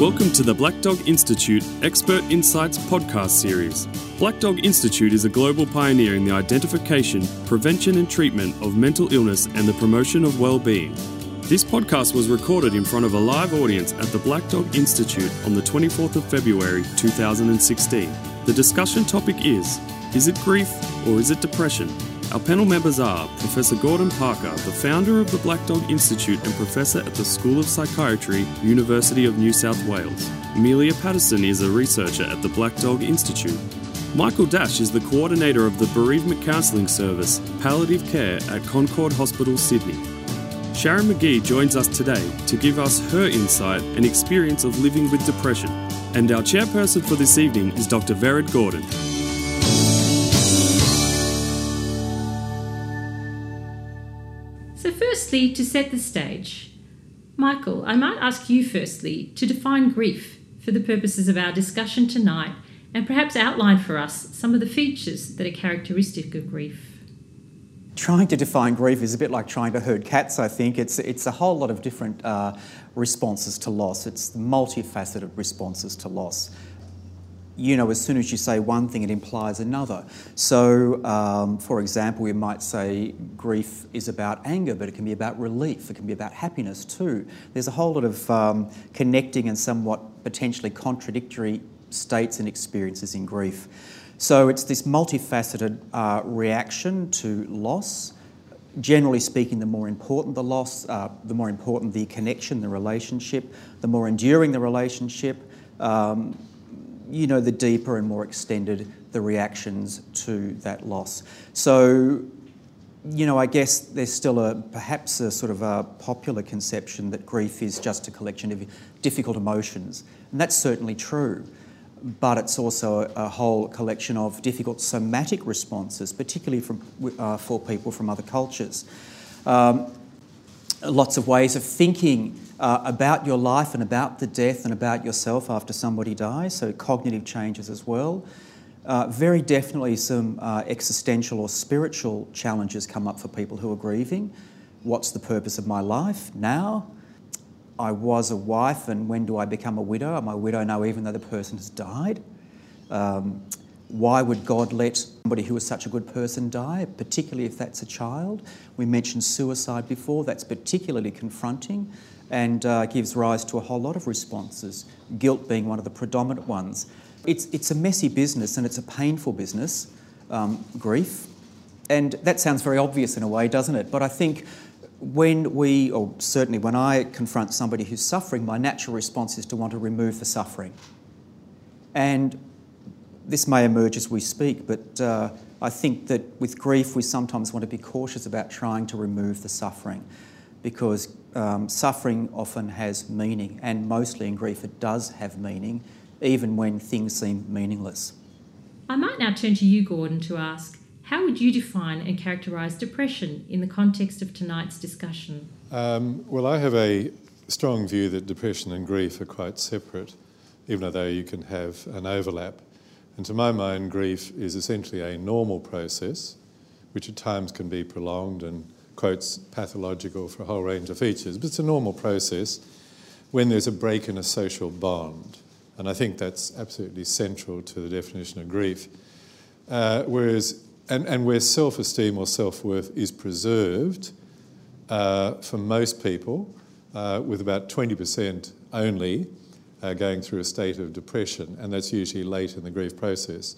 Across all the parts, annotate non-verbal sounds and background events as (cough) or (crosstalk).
Welcome to the Black Dog Institute Expert Insights podcast series. Black Dog Institute is a global pioneer in the identification, prevention, and treatment of mental illness and the promotion of well-being. This podcast was recorded in front of a live audience at the Black Dog Institute on the 24th of February 2016. The discussion topic is Is it grief or is it depression? Our panel members are Professor Gordon Parker, the founder of the Black Dog Institute and professor at the School of Psychiatry, University of New South Wales. Amelia Patterson is a researcher at the Black Dog Institute. Michael Dash is the coordinator of the Bereavement Counselling Service, Palliative Care at Concord Hospital, Sydney. Sharon McGee joins us today to give us her insight and experience of living with depression. And our chairperson for this evening is Dr. Vered Gordon. Firstly, to set the stage, Michael, I might ask you firstly to define grief for the purposes of our discussion tonight and perhaps outline for us some of the features that are characteristic of grief. Trying to define grief is a bit like trying to herd cats, I think. It's, it's a whole lot of different uh, responses to loss, it's multifaceted responses to loss you know, as soon as you say one thing, it implies another. So, um, for example, we might say grief is about anger, but it can be about relief, it can be about happiness too. There's a whole lot of um, connecting and somewhat potentially contradictory states and experiences in grief. So, it's this multifaceted uh, reaction to loss. Generally speaking, the more important the loss, uh, the more important the connection, the relationship, the more enduring the relationship. Um, you know, the deeper and more extended the reactions to that loss. So, you know, I guess there's still a perhaps a sort of a popular conception that grief is just a collection of difficult emotions, and that's certainly true. But it's also a, whole collection of difficult somatic responses, particularly from, uh, for people from other cultures. Um, lots of ways of thinking uh, about your life and about the death and about yourself after somebody dies, so cognitive changes as well. Uh, very definitely some uh, existential or spiritual challenges come up for people who are grieving. What's the purpose of my life now? I was a wife, and when do I become a widow? Am I a widow now even though the person has died? Um, why would God let somebody who was such a good person die, particularly if that's a child? We mentioned suicide before, that's particularly confronting and uh, gives rise to a whole lot of responses, guilt being one of the predominant ones. It's, it's a messy business and it's a painful business, um, grief. And that sounds very obvious in a way, doesn't it? But I think when we, or certainly when I confront somebody who's suffering, my natural response is to want to remove the suffering. And this may emerge as we speak, but uh, I think that with grief, we sometimes want to be cautious about trying to remove the suffering because um, suffering often has meaning, and mostly in grief, it does have meaning, even when things seem meaningless. I might now turn to you, Gordon, to ask how would you define and characterise depression in the context of tonight's discussion? Um, well, I have a strong view that depression and grief are quite separate, even though you can have an overlap. And to my mind, grief is essentially a normal process, which at times can be prolonged and quotes pathological for a whole range of features, but it's a normal process when there's a break in a social bond. And I think that's absolutely central to the definition of grief. Uh, whereas, and, and where self esteem or self worth is preserved uh, for most people, uh, with about 20% only uh, going through a state of depression, and that's usually late in the grief process.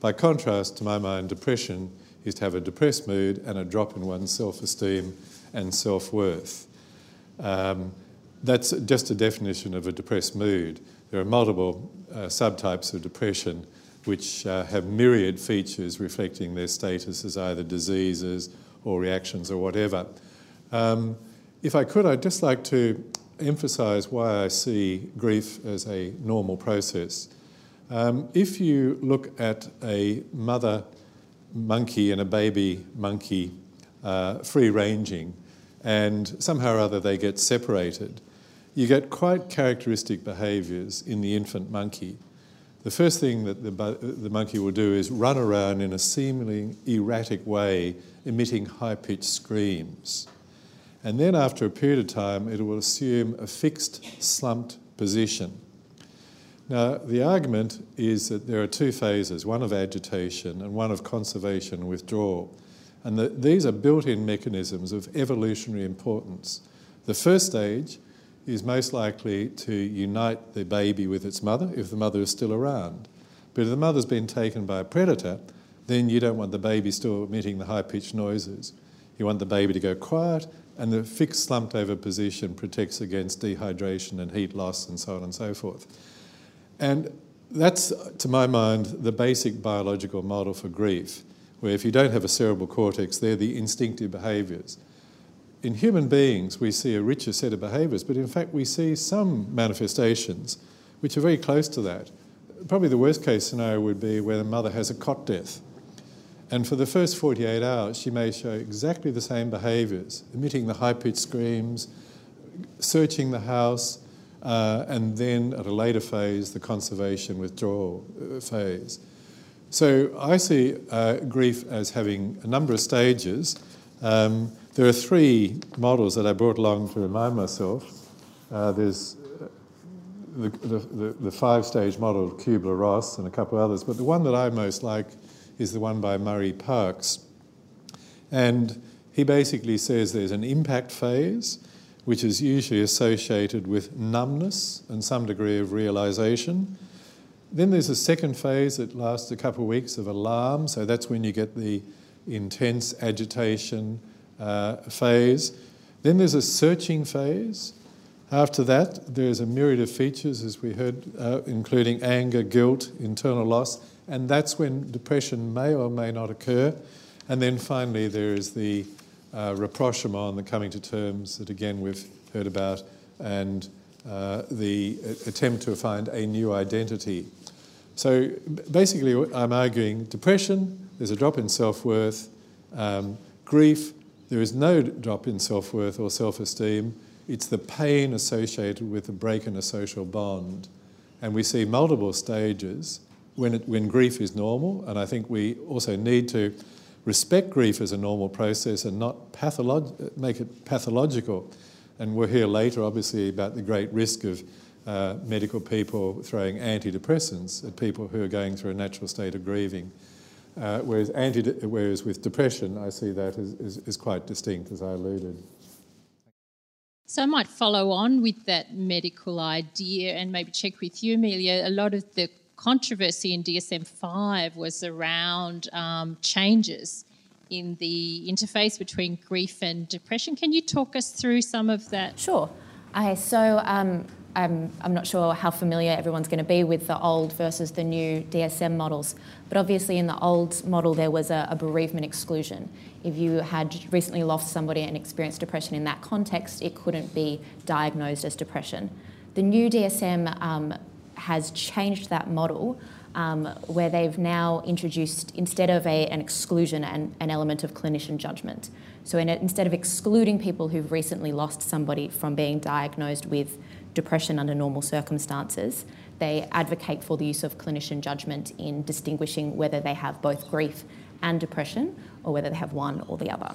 By contrast, to my mind, depression is to have a depressed mood and a drop in one's self esteem and self worth. Um, that's just a definition of a depressed mood. There are multiple uh, subtypes of depression which uh, have myriad features reflecting their status as either diseases or reactions or whatever. Um, if I could, I'd just like to emphasise why I see grief as a normal process. Um, if you look at a mother monkey and a baby monkey uh, free ranging, and somehow or other they get separated, you get quite characteristic behaviours in the infant monkey. The first thing that the, the monkey will do is run around in a seemingly erratic way, emitting high pitched screams. And then, after a period of time, it will assume a fixed, slumped position. Now, the argument is that there are two phases one of agitation and one of conservation withdrawal. And that these are built in mechanisms of evolutionary importance. The first stage is most likely to unite the baby with its mother if the mother is still around. But if the mother's been taken by a predator, then you don't want the baby still emitting the high pitched noises. You want the baby to go quiet, and the fixed slumped over position protects against dehydration and heat loss and so on and so forth. And that's, to my mind, the basic biological model for grief, where if you don't have a cerebral cortex, they're the instinctive behaviours. In human beings, we see a richer set of behaviours, but in fact, we see some manifestations which are very close to that. Probably the worst case scenario would be where the mother has a cot death and for the first 48 hours, she may show exactly the same behaviours, emitting the high pitched screams, searching the house, uh, and then at a later phase, the conservation withdrawal uh, phase. So I see uh, grief as having a number of stages. Um, there are three models that I brought along to remind myself. Uh, there's uh, the, the, the five stage model of Kubler Ross and a couple of others, but the one that I most like is the one by Murray Parkes. And he basically says there's an impact phase, which is usually associated with numbness and some degree of realization. Then there's a second phase that lasts a couple of weeks of alarm, so that's when you get the intense agitation uh, phase. Then there's a searching phase. After that, there's a myriad of features, as we heard, uh, including anger, guilt, internal loss, and that's when depression may or may not occur. And then finally, there is the uh, rapprochement, the coming to terms that again we've heard about, and uh, the attempt to find a new identity. So basically, I'm arguing depression, there's a drop in self worth, um, grief, there is no drop in self worth or self esteem. It's the pain associated with the break in a social bond. And we see multiple stages when, it, when grief is normal, and I think we also need to respect grief as a normal process and not patholog- make it pathological. And we'll hear later, obviously, about the great risk of uh, medical people throwing antidepressants at people who are going through a natural state of grieving. Uh, whereas, anti- whereas with depression, I see that as, as, as quite distinct, as I alluded. So I might follow on with that medical idea and maybe check with you, Amelia. A lot of the controversy in DSM 5 was around um, changes in the interface between grief and depression. Can you talk us through some of that? Sure. Okay, so um, I'm, I'm not sure how familiar everyone's going to be with the old versus the new DSM models, but obviously in the old model there was a, a bereavement exclusion. If you had recently lost somebody and experienced depression in that context, it couldn't be diagnosed as depression. The new DSM um, has changed that model um, where they've now introduced, instead of a, an exclusion, an, an element of clinician judgment. So in instead of excluding people who've recently lost somebody from being diagnosed with depression under normal circumstances, they advocate for the use of clinician judgment in distinguishing whether they have both grief and depression or whether they have one or the other.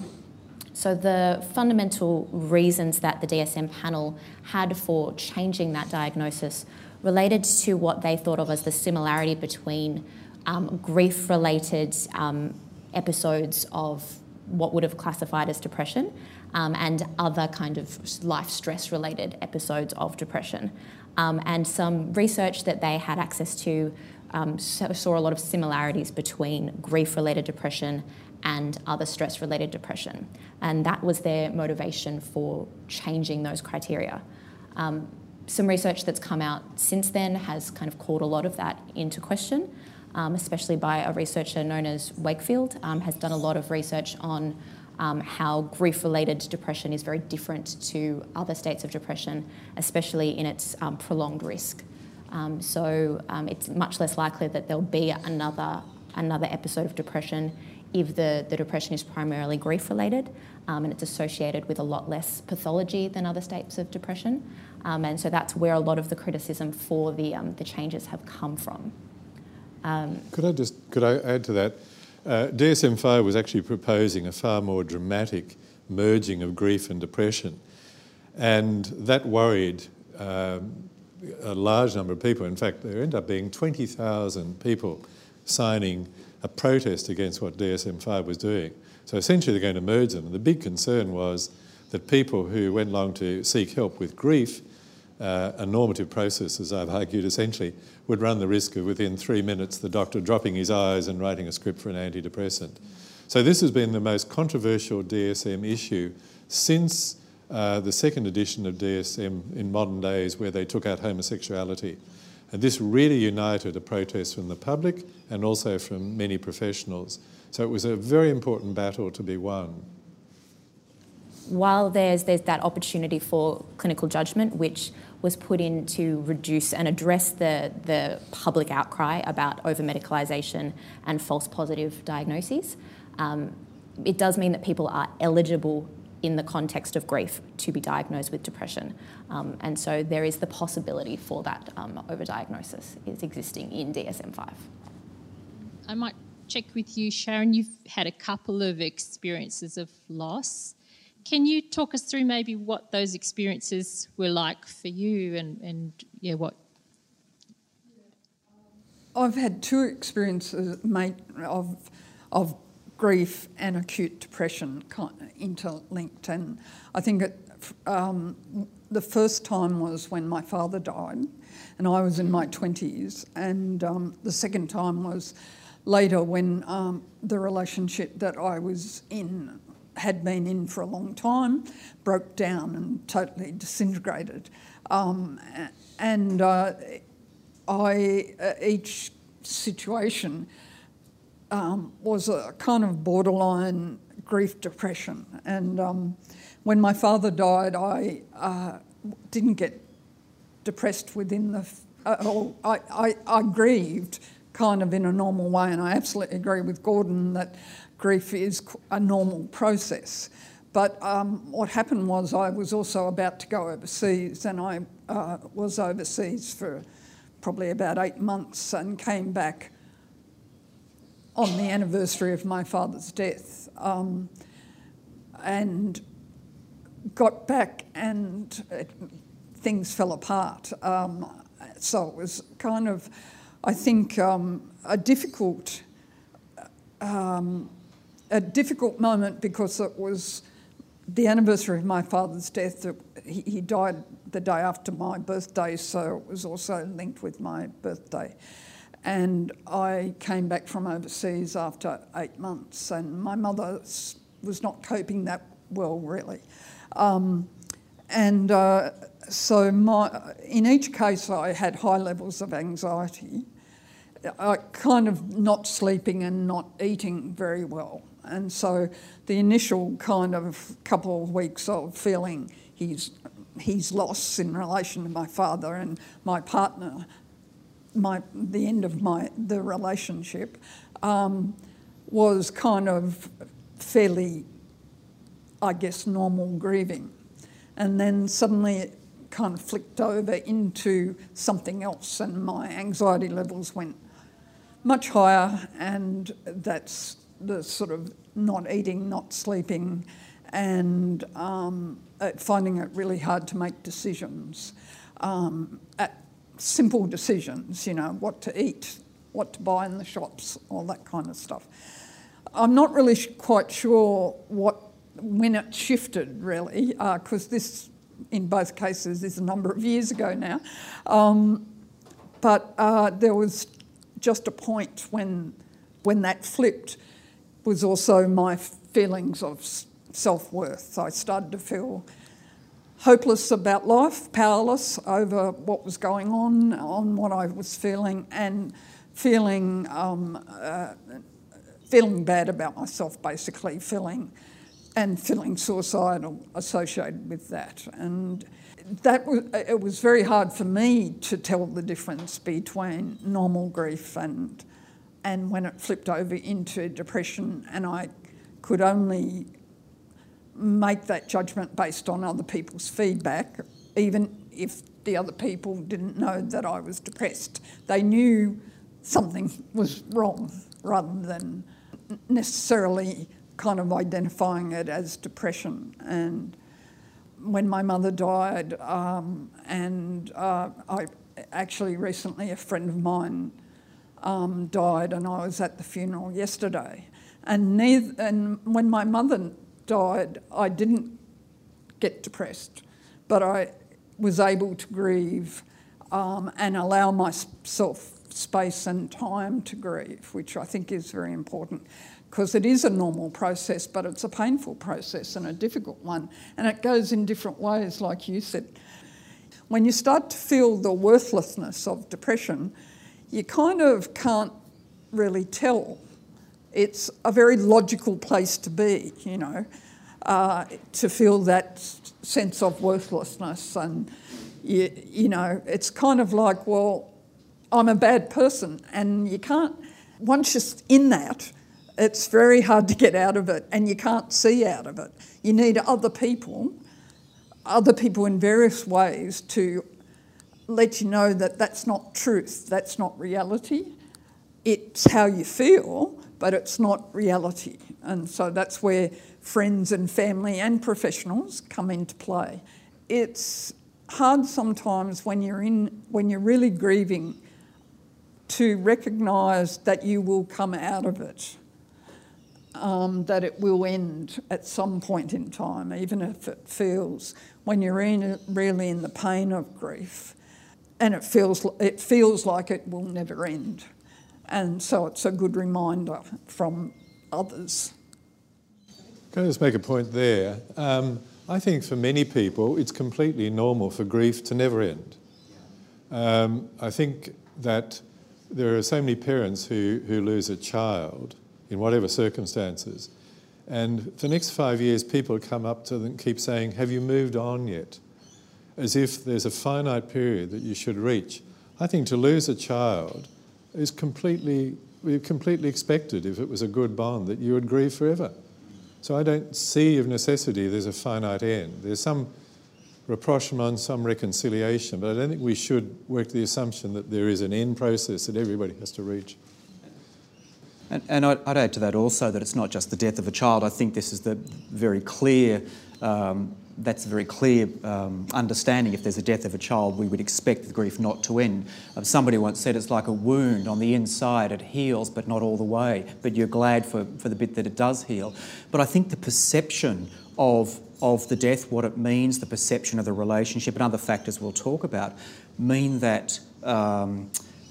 So, the fundamental reasons that the DSM panel had for changing that diagnosis related to what they thought of as the similarity between um, grief related um, episodes of what would have classified as depression um, and other kind of life stress related episodes of depression. Um, and some research that they had access to um, saw a lot of similarities between grief related depression and other stress related depression. And that was their motivation for changing those criteria. Um, some research that's come out since then has kind of called a lot of that into question, um, especially by a researcher known as Wakefield, um, has done a lot of research on um, how grief-related depression is very different to other states of depression, especially in its um, prolonged risk. Um, so um, it's much less likely that there'll be another another episode of depression if the, the depression is primarily grief-related um, and it's associated with a lot less pathology than other states of depression. Um, and so that's where a lot of the criticism for the, um, the changes have come from. Um, could I just could I add to that? Uh, DSM-5 was actually proposing a far more dramatic merging of grief and depression, and that worried um, a large number of people. In fact, there end up being 20,000 people signing a protest against what DSM 5 was doing. So essentially, they're going to merge them. And the big concern was that people who went along to seek help with grief, uh, a normative process, as I've argued, essentially, would run the risk of within three minutes the doctor dropping his eyes and writing a script for an antidepressant. So this has been the most controversial DSM issue since uh, the second edition of DSM in modern days, where they took out homosexuality. And this really united a protest from the public and also from many professionals. So it was a very important battle to be won. While there's, there's that opportunity for clinical judgment, which was put in to reduce and address the, the public outcry about over medicalisation and false positive diagnoses, um, it does mean that people are eligible in the context of grief to be diagnosed with depression. Um, and so there is the possibility for that um, overdiagnosis is existing in DSM-5. I might check with you, Sharon. You've had a couple of experiences of loss. Can you talk us through maybe what those experiences were like for you and, and yeah, what? I've had two experiences mate, of, of grief and acute depression interlinked. And I think it, um, the first time was when my father died, and I was in my 20s. And um, the second time was later when um, the relationship that I was in, had been in for a long time, broke down and totally disintegrated. Um, and uh, I, uh, each situation, um, was a kind of borderline grief depression. And um, when my father died, I uh, didn't get depressed within the. Uh, I, I, I grieved kind of in a normal way, and I absolutely agree with Gordon that grief is a normal process. But um, what happened was I was also about to go overseas, and I uh, was overseas for probably about eight months and came back on the anniversary of my father's death um, and got back and it, things fell apart. Um, so it was kind of, I think, um, a difficult, um, a difficult moment because it was the anniversary of my father's death. He, he died the day after my birthday, so it was also linked with my birthday. And I came back from overseas after eight months, and my mother was not coping that well, really. Um, and uh, so, my, in each case, I had high levels of anxiety, I kind of not sleeping and not eating very well. And so, the initial kind of couple of weeks of feeling he's his loss in relation to my father and my partner my the end of my the relationship um, was kind of fairly, I guess, normal grieving, and then suddenly it kind of flicked over into something else, and my anxiety levels went much higher, and that's the sort of not eating, not sleeping, and um, finding it really hard to make decisions. Um, at simple decisions, you know, what to eat, what to buy in the shops, all that kind of stuff. I'm not really quite sure what when it shifted really, because uh, this, in both cases, is a number of years ago now. Um, but uh, there was just a point when when that flipped was also my feelings of self worth. I started to feel hopeless about life, powerless over what was going on, on what I was feeling, and feeling um, uh, feeling bad about myself, basically feeling and feeling suicidal associated with that. And that was, it was very hard for me to tell the difference between normal grief and and when it flipped over into depression, and I could only make that judgment based on other people's feedback, even if the other people didn't know that I was depressed. They knew something was wrong rather than necessarily kind of identifying it as depression. And when my mother died, um, and uh, I actually recently a friend of mine um, died, and I was at the funeral yesterday. And, neither, and when my mother died, I didn't get depressed, but I was able to grieve um, and allow myself space and time to grieve, which I think is very important because it is a normal process, but it's a painful process and a difficult one. And it goes in different ways, like you said. When you start to feel the worthlessness of depression, you kind of can't really tell. It's a very logical place to be, you know, uh, to feel that sense of worthlessness. And, you, you know, it's kind of like, well, I'm a bad person. And you can't, once you're in that, it's very hard to get out of it and you can't see out of it. You need other people, other people in various ways to let you know that that's not truth, that's not reality. It's how you feel, but it's not reality. And so that's where friends and family and professionals come into play. It's hard sometimes when you're in when you're really grieving to recognise that you will come out of it um, that it will end at some point in time, even if it feels when you're in, really in the pain of grief, and it feels it feels like it will never end, and so it's a good reminder from others. Can I just make a point there? Um, I think for many people, it's completely normal for grief to never end. Um, I think that there are so many parents who, who lose a child in whatever circumstances. And for the next five years, people come up to them and keep saying, Have you moved on yet? As if there's a finite period that you should reach. I think to lose a child is completely, we completely expected, if it was a good bond, that you would grieve forever. So I don't see of necessity there's a finite end. There's some rapprochement, some reconciliation, but I don't think we should work the assumption that there is an end process that everybody has to reach. And, and I'd, I'd, add to that also that it's not just the death of a child. I think this is the very clear, um, that's a very clear um, understanding. If there's a death of a child, we would expect the grief not to end. Um, somebody once said it's like a wound on the inside, it heals, but not all the way. But you're glad for, for the bit that it does heal. But I think the perception of of the death, what it means, the perception of the relationship, and other factors we'll talk about, mean that um,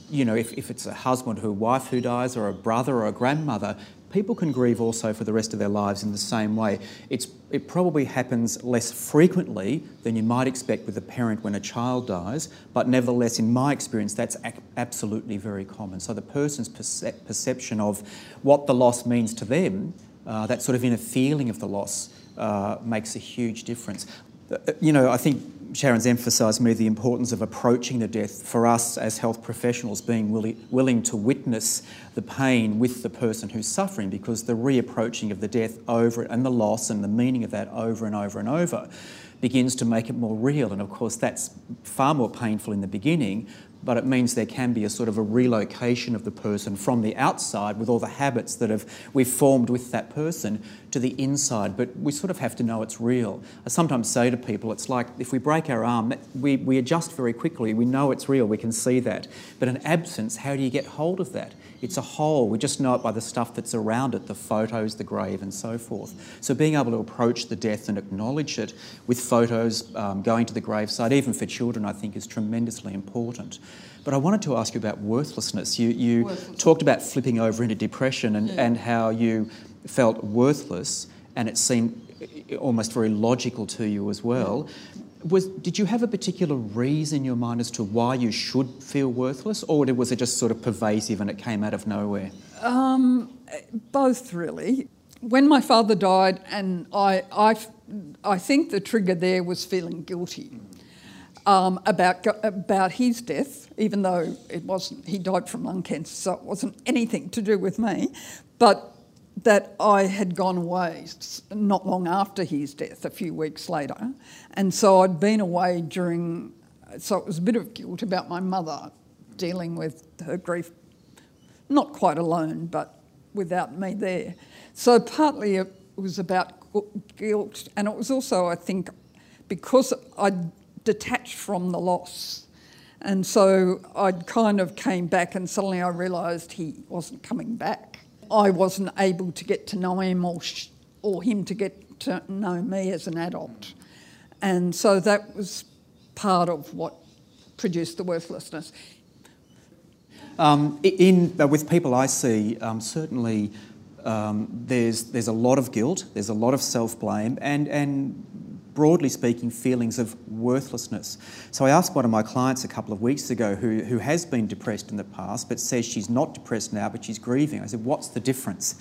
you know, if, if it's a husband or a wife who dies, or a brother or a grandmother, people can grieve also for the rest of their lives in the same way. It's, it probably happens less frequently than you might expect with a parent when a child dies, but nevertheless, in my experience, that's ac- absolutely very common. So the person's perce- perception of what the loss means to them, uh, that sort of inner feeling of the loss, uh, makes a huge difference. Uh, you know, I think Sharon's emphasised me the importance of approaching the death for us as health professionals being willi- willing to witness the pain with the person who's suffering because the reapproaching of the death over and the loss and the meaning of that over and over and over begins to make it more real. And of course, that's far more painful in the beginning, but it means there can be a sort of a relocation of the person from the outside with all the habits that have we've formed with that person to the inside. But we sort of have to know it's real. I sometimes say to people, it's like if we break our arm, we, we adjust very quickly. We know it's real, we can see that. But an absence, how do you get hold of that? It's a hole. We just know it by the stuff that's around it, the photos, the grave, and so forth. So being able to approach the death and acknowledge it with photos, um, going to the graveside, even for children, I think is tremendously important. But I wanted to ask you about worthlessness. You, you worthless. talked about flipping over into depression and, yeah. and how you felt worthless, and it seemed almost very logical to you as well. Yeah. Was, did you have a particular reason in your mind as to why you should feel worthless, or was it just sort of pervasive and it came out of nowhere? Um, both, really. When my father died, and I, I, I think the trigger there was feeling guilty um, about, about his death, even though it wasn't, he died from lung cancer, so it wasn't anything to do with me. But that I had gone away not long after his death, a few weeks later. And so I'd been away during, so it was a bit of guilt about my mother dealing with her grief, not quite alone, but without me there. So partly it was about guilt, and it was also, I think, because I'd detached from the loss. And so I kind of came back, and suddenly I realised he wasn't coming back. I wasn't able to get to know him or, sh- or him to get to know me as an adult. And so that was part of what produced the worthlessness. Um, in, uh, with people I see, um, certainly um, there's, there's a lot of guilt, there's a lot of self blame, and, and broadly speaking, feelings of worthlessness. So I asked one of my clients a couple of weeks ago who, who has been depressed in the past but says she's not depressed now but she's grieving. I said, What's the difference?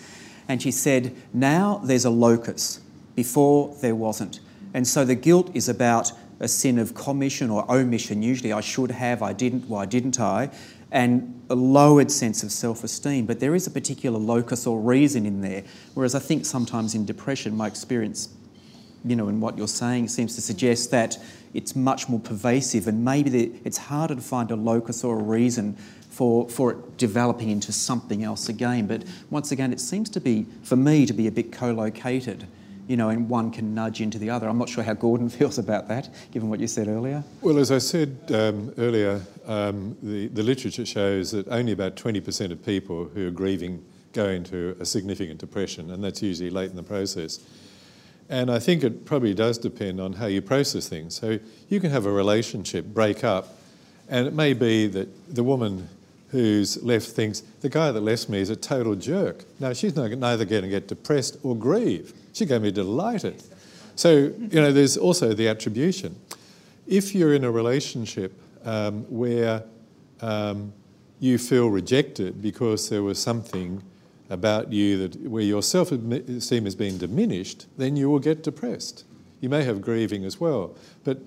And she said, Now there's a locus, before there wasn't. And so the guilt is about a sin of commission or omission. Usually, I should have, I didn't, why didn't I? And a lowered sense of self esteem. But there is a particular locus or reason in there. Whereas I think sometimes in depression, my experience you know, and what you're saying seems to suggest that it's much more pervasive and maybe it's harder to find a locus or a reason for, for it developing into something else again. But once again, it seems to be, for me, to be a bit co located, you know, and one can nudge into the other. I'm not sure how Gordon (laughs) feels about that, given what you said earlier. Well, as I said um, earlier, um, the, the literature shows that only about 20% of people who are grieving go into a significant depression, and that's usually late in the process. And I think it probably does depend on how you process things. So you can have a relationship break up, and it may be that the woman who's left thinks the guy that left me is a total jerk. Now, she's neither going to get depressed or grieve. She's going to be delighted. So, you know, there's also the attribution. If you're in a relationship um, where um, you feel rejected because there was something about you that where your self-esteem has been diminished, then you will get depressed. You may have grieving as well, but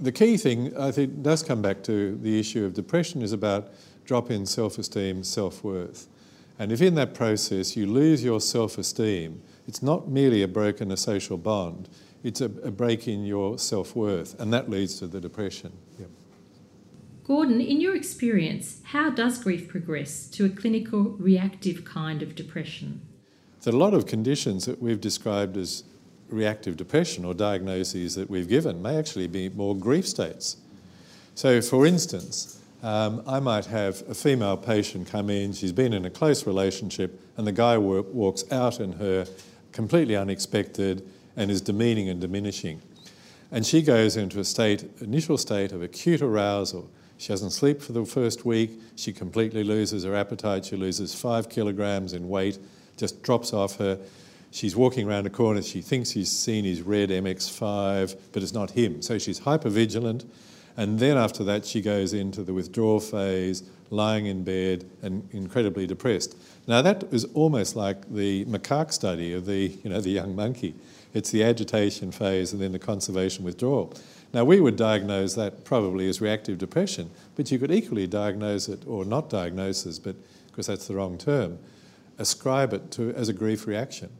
the key thing I think does come back to the issue of depression is about drop in self-esteem, self-worth. And if in that process you lose your self-esteem, it's not merely a broken a social bond, it's a, a break in your self-worth, and that leads to the depression. Yep. Gordon, in your experience, how does grief progress to a clinical reactive kind of depression? Are a lot of conditions that we've described as reactive depression or diagnoses that we've given may actually be more grief states. So, for instance, um, I might have a female patient come in, she's been in a close relationship, and the guy walks out in her completely unexpected and is demeaning and diminishing. And she goes into a state, initial state of acute arousal. She doesn't sleep for the first week. She completely loses her appetite. She loses five kilograms in weight, just drops off her. She's walking around a corner. She thinks she's seen his red MX5, but it's not him. So she's hyper vigilant. And then after that, she goes into the withdrawal phase, lying in bed and incredibly depressed. Now, that is almost like the macaque study of the, you know, the young monkey. It's the agitation phase and then the conservation withdrawal. Now, we would diagnose that probably as reactive depression, but you could equally diagnose it, or not diagnose it, but because that's the wrong term, ascribe it to as a grief reaction.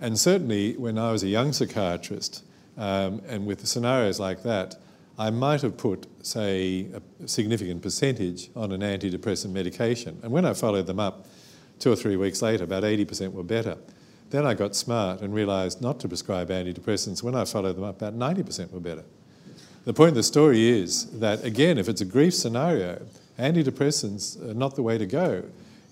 And certainly, when I was a young psychiatrist, um, and with scenarios like that, I might have put, say, a significant percentage on an antidepressant medication. And when I followed them up two or three weeks later, about 80% were better. Then I got smart and realised not to prescribe antidepressants. When I followed them up, about 90% were better. The point of the story is that, again, if it's a grief scenario, antidepressants are not the way to go.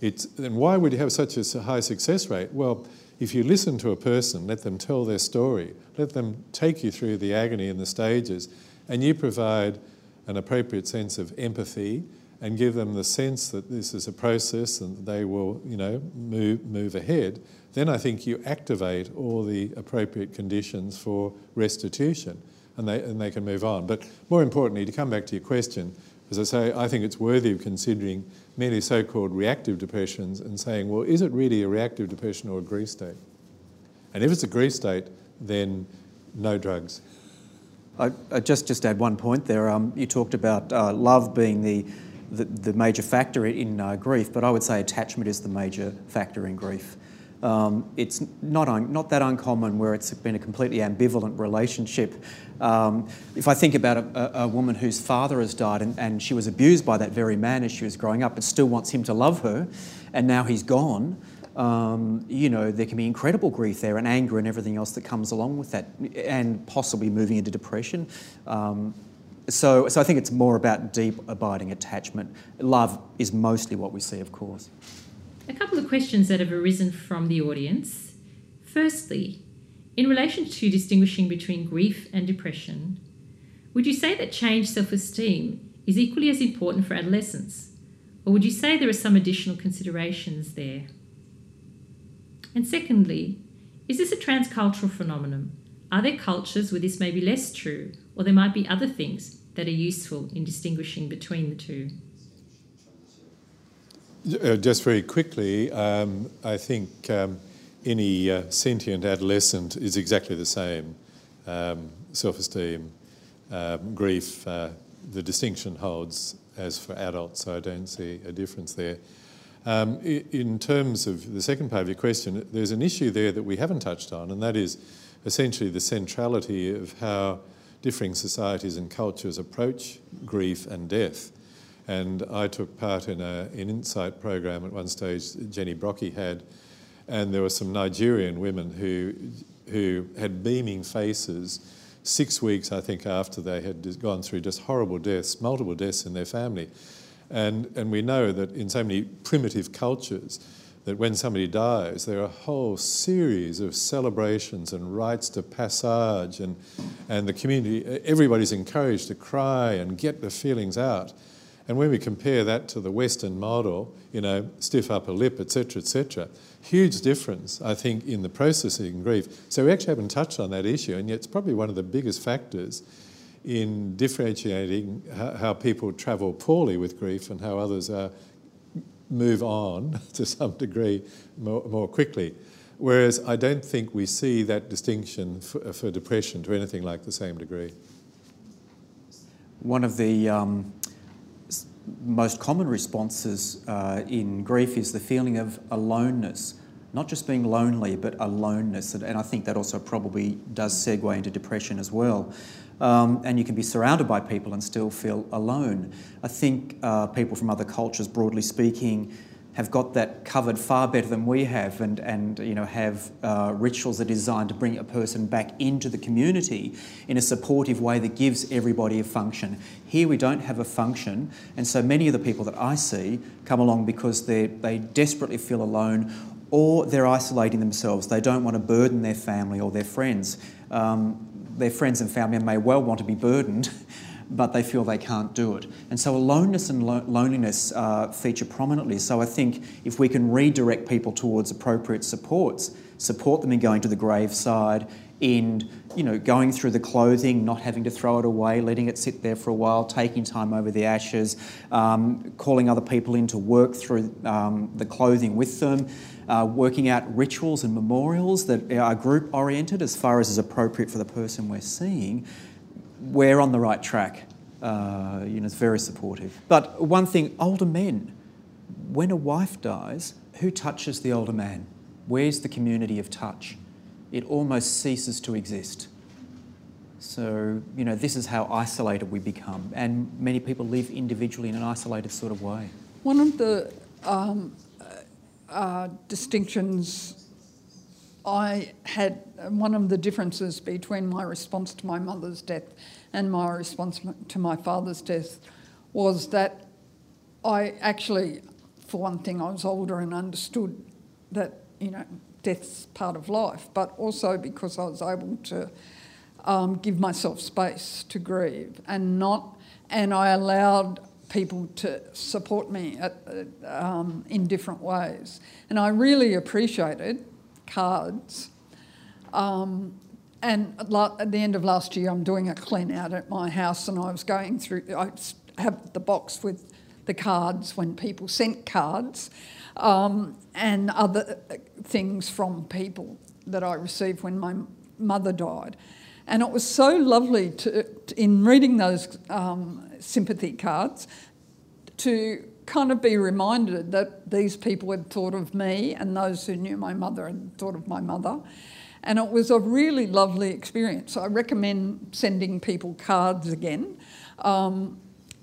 It's, and why would you have such a high success rate? Well, if you listen to a person, let them tell their story, let them take you through the agony and the stages, and you provide an appropriate sense of empathy and give them the sense that this is a process and they will, you know, move, move ahead, then I think you activate all the appropriate conditions for restitution and they, and they can move on. But more importantly, to come back to your question, as I say, I think it's worthy of considering many so called reactive depressions and saying, well, is it really a reactive depression or a grief state? And if it's a grief state, then no drugs. I, I just just add one point there. Um, you talked about uh, love being the, the, the major factor in uh, grief, but I would say attachment is the major factor in grief. Um, it's not, un- not that uncommon where it's been a completely ambivalent relationship. Um, if I think about a, a, woman whose father has died and, and she was abused by that very man as she was growing up, but still wants him to love her, and now he's gone, um, you know, there can be incredible grief there and anger and everything else that comes along with that, and possibly moving into depression. Um, so, so I think it's more about deep, abiding attachment. Love is mostly what we see, of course. A couple of questions that have arisen from the audience. Firstly, in relation to distinguishing between grief and depression, would you say that change self esteem is equally as important for adolescents? Or would you say there are some additional considerations there? And secondly, is this a transcultural phenomenon? Are there cultures where this may be less true, or there might be other things that are useful in distinguishing between the two? Uh, just very quickly, um, I think um, any uh, sentient adolescent is exactly the same um, self esteem, um, grief. Uh, the distinction holds as for adults, so I don't see a difference there. Um, in terms of the second part of your question, there's an issue there that we haven't touched on, and that is essentially the centrality of how differing societies and cultures approach grief and death. And I took part in a, an insight program at one stage that Jenny Brockie had, and there were some Nigerian women who, who had beaming faces six weeks, I think, after they had gone through just horrible deaths, multiple deaths in their family. And, and we know that in so many primitive cultures, that when somebody dies, there are a whole series of celebrations and rites to passage, and, and the community, everybody's encouraged to cry and get the feelings out. And when we compare that to the Western model, you know, stiff upper lip, etc., etc., huge difference, I think, in the processing grief. So we actually haven't touched on that issue, and yet it's probably one of the biggest factors in differentiating how people travel poorly with grief and how others move on (laughs) to some degree more, more quickly. Whereas I don't think we see that distinction for, for, depression to anything like the same degree. One of the um, most common responses uh, in grief is the feeling of aloneness not just being lonely, but aloneness. And I think that also probably does segue into depression as well. Um, and you can be surrounded by people and still feel alone. I think uh, people from other cultures, broadly speaking, have got that covered far better than we have and, and you know, have uh, rituals that are designed to bring a person back into the community in a supportive way that gives everybody a function. Here we don't have a function, and so many of the people that I see come along because they they desperately feel alone or they're isolating themselves. They don't want to burden their family or their friends. Um, their friends and family may well want to be burdened, but they feel they can't do it. And so aloneness and lo- loneliness uh, feature prominently. So I think if we can redirect people towards appropriate supports, support them in going to the graveside, in you know going through the clothing, not having to throw it away, letting it sit there for a while, taking time over the ashes, um, calling other people in to work through um, the clothing with them uh, working out rituals and memorials that are group oriented as far as is appropriate for the person we're seeing, we're on the right track. Uh, you know, it's very supportive. But one thing, older men, when a wife dies, who touches the older man? Where's the community of touch? It almost ceases to exist. So, you know, this is how isolated we become, and many people live individually in an isolated sort of way. One of the um, uh, distinctions I had, one of the differences between my response to my mother's death and my response to my father's death was that I actually, for one thing, I was older and understood that, you know, death's part of life, but also because I was able to um, give myself space to grieve and not, and I allowed people to support me at, um, in different ways. And I really appreciated cards. Um, and at the end of last year, I'm doing a clean out at my house, and I was going through, I have the box with the cards when people sent cards um, and other things from people that I received when my mother died. And it was so lovely to, in reading those um, sympathy cards to kind of be reminded that these people had thought of me and those who knew my mother had thought of my mother. And it was a really lovely experience. I recommend sending people cards again um,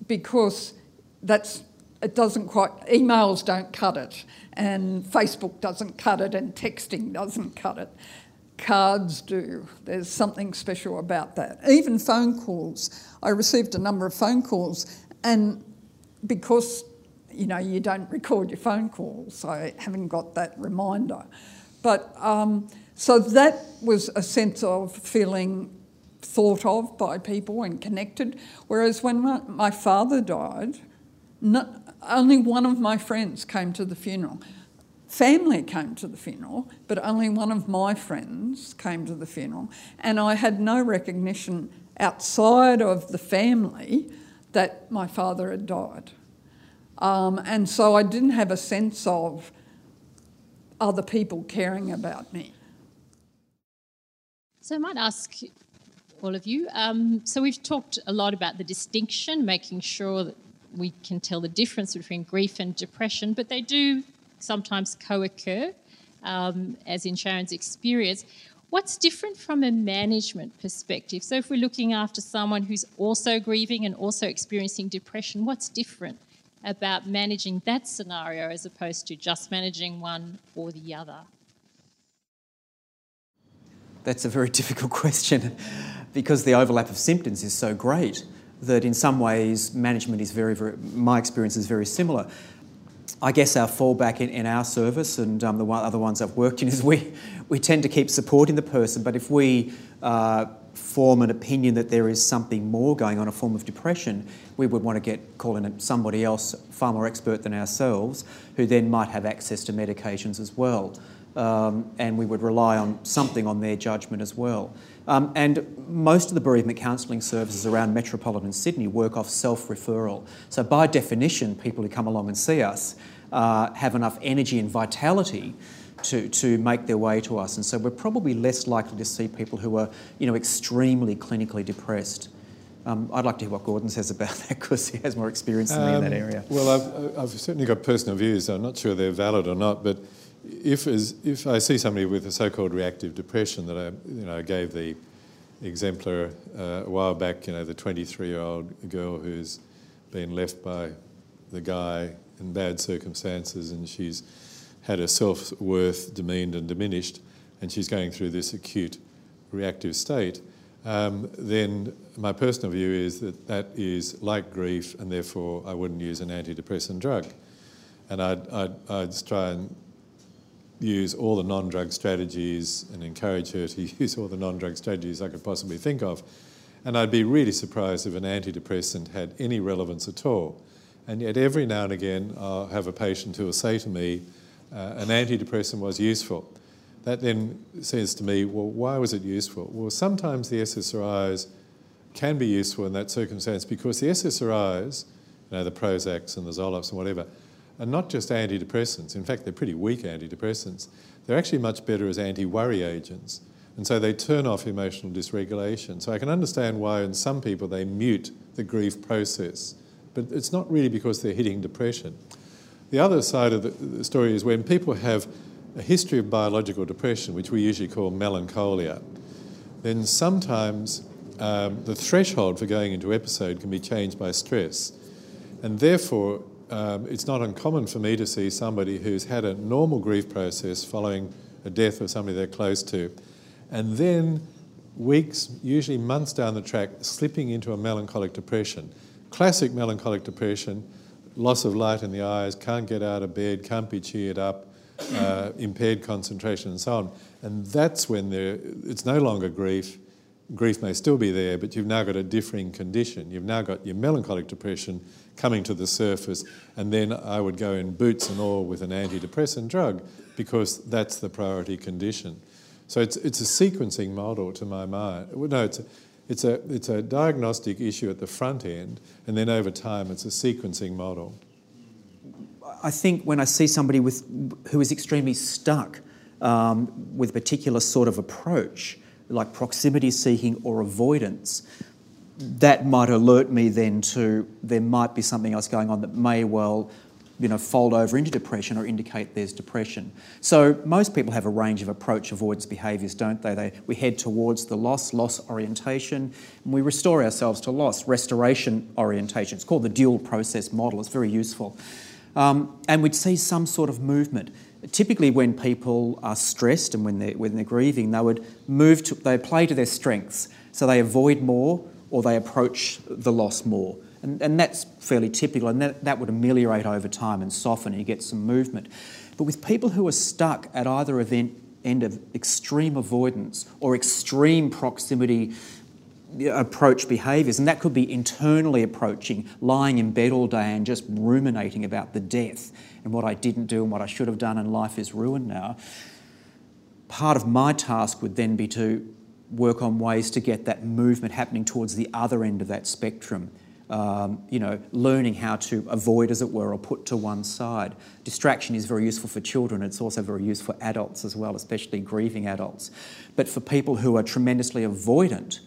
because that's it doesn't quite, emails don't cut it, and Facebook doesn't cut it, and texting doesn't cut it. Cards do. There's something special about that. Even phone calls. I received a number of phone calls, and because you know you don't record your phone calls, so I haven't got that reminder. But um, so that was a sense of feeling thought of by people and connected. Whereas when my, my father died, only one of my friends came to the funeral. Family came to the funeral, but only one of my friends came to the funeral. And I had no recognition outside of the family that my father had died. Um, and so I didn't have a sense of other people caring about me. So I might ask all of you. Um, so we've talked a lot about the distinction, making sure that we can tell the difference between grief and depression, but they do sometimes co occur, um, as in Sharon's experience. What's different from a management perspective? So, if we're looking after someone who's also grieving and also experiencing depression, what's different about managing that scenario as opposed to just managing one or the other? That's a very (laughs) difficult question because the overlap of symptoms is so great that in some ways management is very, very my experience is very similar. I guess our fallback in, in our service and um, the other ones I've worked in is we, we tend to keep supporting the person, but if we uh, form an opinion that there is something more going on, a form of depression, we would want to get call in somebody else far more expert than ourselves, who then might have access to medications as well. Um, and we would rely on something on their judgment as well. Um, and most of the bereavement counselling services around metropolitan Sydney work off self referral. So, by definition, people who come along and see us uh, have enough energy and vitality to, to make their way to us. And so, we're probably less likely to see people who are you know, extremely clinically depressed. Um, I'd like to hear what Gordon says about (laughs) that because he has more experience than um, me in that um, area. Well, I've, I've certainly got personal views. I'm not sure they're valid or not, but if, as, if I see somebody with a so-called reactive depression that I, you know, gave the exemplar uh, a while back, you know, the 23-year-old girl who's been left by the guy in bad circumstances and she's had her self-worth demeaned and diminished and she's going through this acute reactive state, um, then my personal view is that that is like grief and therefore I wouldn't use an antidepressant drug. And I'd, I'd, I'd try and use all the non drug strategies and encourage her to (laughs) use all the non drug strategies I could possibly think of. And I'd be really surprised if an antidepressant had any relevance at all. And yet, every now and again, I'll have a patient who will say to me, uh, an antidepressant was useful. That then says to me, well, why was it useful? Well, sometimes the SSRIs can be useful in that circumstance because the SSRIs, you know, the Prozacs and the Zolofts and whatever, are not just antidepressants. In fact, they're pretty weak antidepressants. They're actually much better as anti worry agents. And so they turn off emotional dysregulation. So I can understand why in some people they mute the grief process. But it's not really because they're hitting depression. The other side of the, story is when people have a history of biological depression, which we usually call melancholia, then sometimes um, the threshold for going into episode can be changed by stress. And therefore, um, it's not uncommon for me to see somebody who's had a normal grief process following a death of somebody they're close to, and then weeks, usually months down the track, slipping into a melancholic depression. Classic melancholic depression, loss of light in the eyes, can't get out of bed, can't be cheered up, uh, impaired concentration, and so on. And that's when it's no longer grief. Grief may still be there, but you've now got a differing condition. You've now got your melancholic depression coming to the surface, and then I would go in boots and all with an antidepressant drug because that's the priority condition. So it's, it's a sequencing model to my mind. No, it's a, it's, a, it's a diagnostic issue at the front end, and then over time it's a sequencing model. I think when I see somebody with, who is extremely stuck um, with a particular sort of approach, like proximity seeking or avoidance, that might alert me then to there might be something else going on that may well you know, fold over into depression or indicate there's depression. So most people have a range of approach avoidance behaviours, don't they? they? We head towards the loss, loss orientation, and we restore ourselves to loss, restoration orientation. It's called the dual process model. It's very useful. Um, and we'd see some sort of movement. Typically, when people are stressed and when they're, when they're grieving, they would move to, they play to their strengths. So they avoid more or they approach the loss more. And, and that's fairly typical, and that, that would ameliorate over time and soften, and you get some movement. But with people who are stuck at either event, end of extreme avoidance or extreme proximity approach behaviours, and that could be internally approaching, lying in bed all day and just ruminating about the death and what I didn't do and what I should have done, and life is ruined now. Part of my task would then be to work on ways to get that movement happening towards the other end of that spectrum um, you know, learning how to avoid, as it were, or put to one side. Distraction is very useful for children. It's also very useful for adults as well, especially grieving adults. But for people who are tremendously avoidant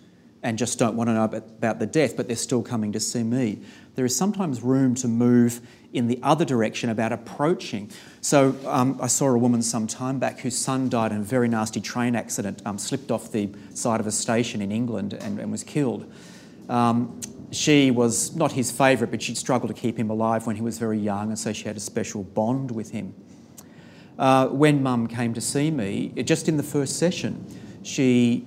and just don't want to know about the death, but they're still coming to see me, there is sometimes room to move in the other direction about approaching. So um, I saw a woman some time back whose son died in a very nasty train accident, um, slipped off the side of a station in England and, and was killed. Um, she was not his favourite, but she'd struggled to keep him alive when he was very young, and so she had a special bond with him. Uh, when mum came to see me, just in the first session, she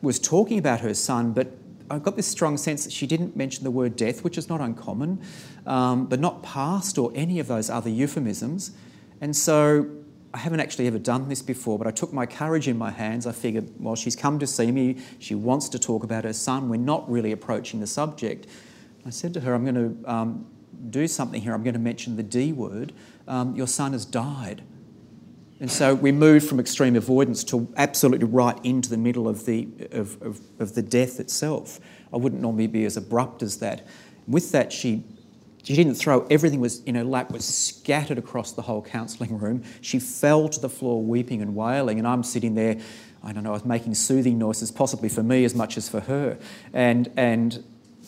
was talking about her son, but I got this strong sense that she didn't mention the word death, which is not uncommon, um, but not past or any of those other euphemisms. And so I haven't actually ever done this before, but I took my courage in my hands. I figured, well, she's come to see me. She wants to talk about her son. We're not really approaching the subject. I said to her, I'm going to um, do something here. I'm going to mention the D word. Um, your son has died. And so we moved from extreme avoidance to absolutely right into the middle of the, of, of, of the death itself. I wouldn't normally be as abrupt as that. With that, she she didn't throw everything was in her lap was scattered across the whole counselling room. She fell to the floor weeping and wailing, and I'm sitting there. I don't know. I was making soothing noises, possibly for me as much as for her, and and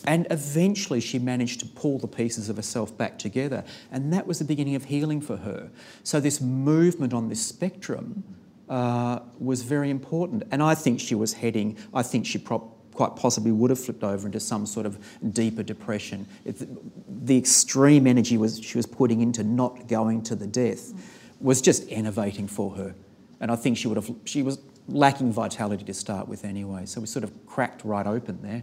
and eventually she managed to pull the pieces of herself back together, and that was the beginning of healing for her. So this movement on this spectrum uh, was very important, and I think she was heading. I think she probably quite possibly would have flipped over into some sort of deeper depression. It, the extreme energy was, she was putting into not going to the death was just enervating for her. And I think she would have, she was lacking vitality to start with anyway. So we sort of cracked right open there.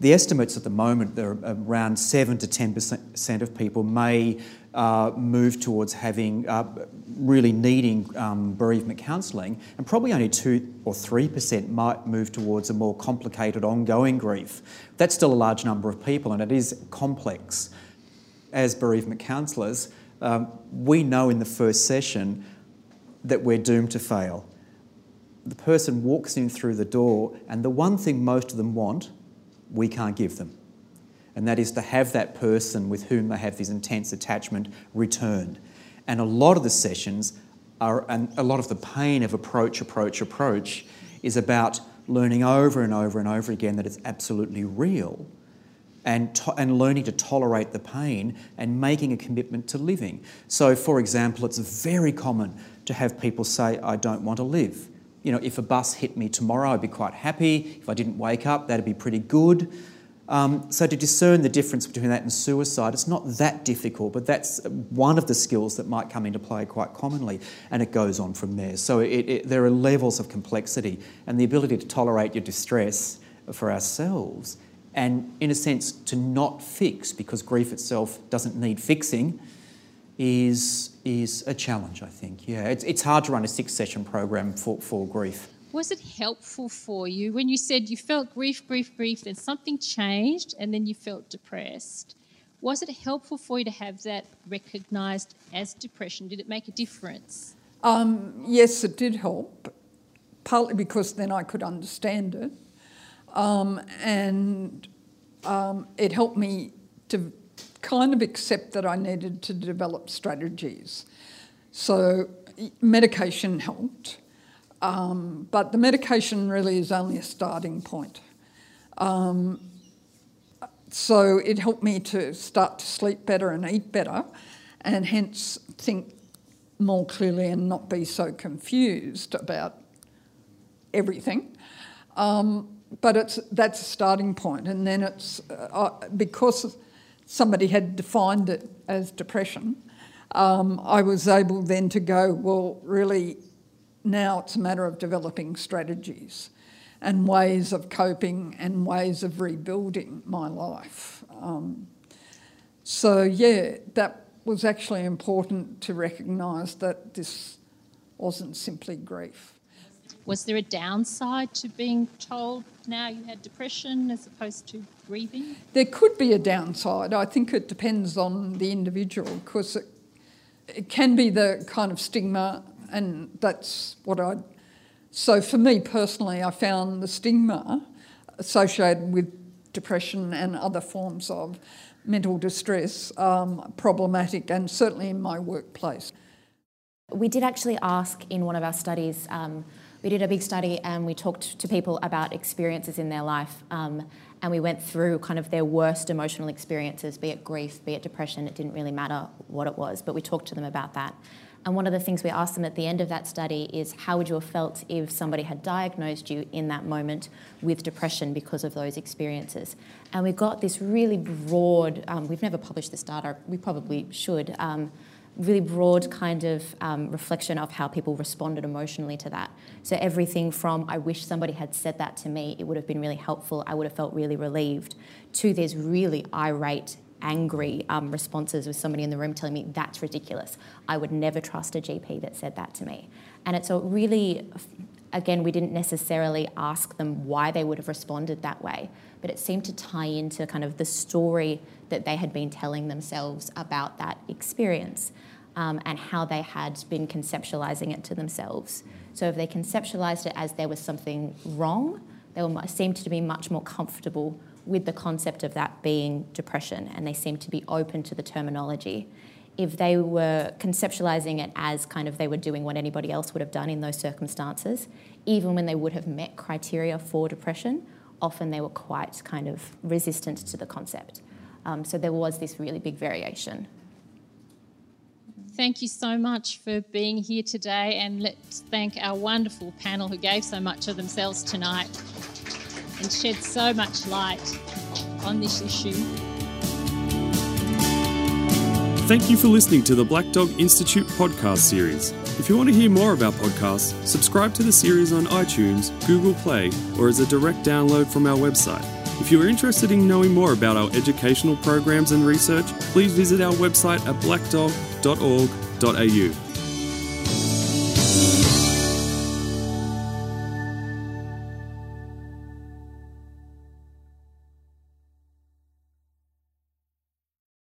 The estimates at the moment, are around 7 to 10% of people may uh, move towards having uh, really needing um, bereavement counselling, and probably only 2 or 3% might move towards a more complicated ongoing grief. That's still a large number of people, and it is complex. As bereavement counsellors, um, we know in the first session that we're doomed to fail. The person walks in through the door, and the one thing most of them want, we can't give them and that is to have that person with whom they have this intense attachment returned. And a lot of the sessions are, and a lot of the pain of approach, approach, approach is about learning over and over and over again that it's absolutely real and, to, and learning to tolerate the pain and making a commitment to living. So, for example, it's very common to have people say, I don't want to live. You know, if a bus hit me tomorrow, I'd be quite happy. If I didn't wake up, that'd be pretty good. Um, so to discern the difference between that and suicide, it's not that difficult, but that's one of the skills that might come into play quite commonly, and it goes on from there. So it, it, there are levels of complexity, and the ability to tolerate your distress for ourselves, and in a sense to not fix because grief itself doesn't need fixing, is is a challenge. I think. Yeah, it's, it's hard to run a six session program for, for grief was it helpful for you when you said you felt grief, grief, grief, then something changed and then you felt depressed? Was it helpful for you to have that recognised as depression? Did it make a difference? Um, yes, it did help, partly because then I could understand it. Um, and um, it helped me to kind of accept that I needed to develop strategies. So, medication helped. Um, but the medication really is only a starting point. Um, so it helped me to start to sleep better and eat better. and hence think more clearly and not be so confused about everything. Um, but it's that's a starting point, and then it's uh, uh because somebody had defined it as depression. Um, I was able then to go, well, really, now it's a matter of developing strategies and ways of coping and ways of rebuilding my life. Um, so, yeah, that was actually important to recognise that this wasn't simply grief. Was there a downside to being told now you had depression as opposed to grieving? There could be a downside. I think it depends on the individual because it, it can be the kind of stigma, and that's what I. So for me personally, I found the stigma associated with depression and other forms of mental distress um, problematic, and certainly in my workplace. We did actually ask in one of our studies. Um, we did a big study and we talked to people about experiences in their life. Um, and we went through kind of their worst emotional experiences, be it grief, be it depression, it didn't really matter what it was, but we talked to them about that. And one of the things we asked them at the end of that study is how would you have felt if somebody had diagnosed you in that moment with depression because of those experiences? And we got this really broad, um, we've never published this data, we probably should. Um, really broad kind of um, reflection of how people responded emotionally to that. So everything from I wish somebody had said that to me, it would have been really helpful, I would have felt really relieved, to there's really irate, angry um, responses with somebody in the room telling me that's ridiculous. I would never trust a GP that said that to me. And it's a really, again, we didn't necessarily ask them why they would have responded that way, but it seemed to tie into kind of the story that they had been telling themselves about that experience um, and how they had been conceptualizing it to themselves. So if they conceptualized it as there was something wrong, they were, seemed to be much more comfortable with the concept of that being depression and they seemed to be open to the terminology. If they were conceptualizing it as kind of they were doing what anybody else would have done in those circumstances, even when they would have met criteria for depression, often they were quite kind of resistant to the concept. Um, so there was this really big variation. Thank you so much for being here today, and let's thank our wonderful panel who gave so much of themselves tonight and shed so much light on this issue. Thank you for listening to the Black Dog Institute podcast series. If you want to hear more about podcasts, subscribe to the series on iTunes, Google Play, or as a direct download from our website. If you are interested in knowing more about our educational programs and research, please visit our website at blackdog.org.au.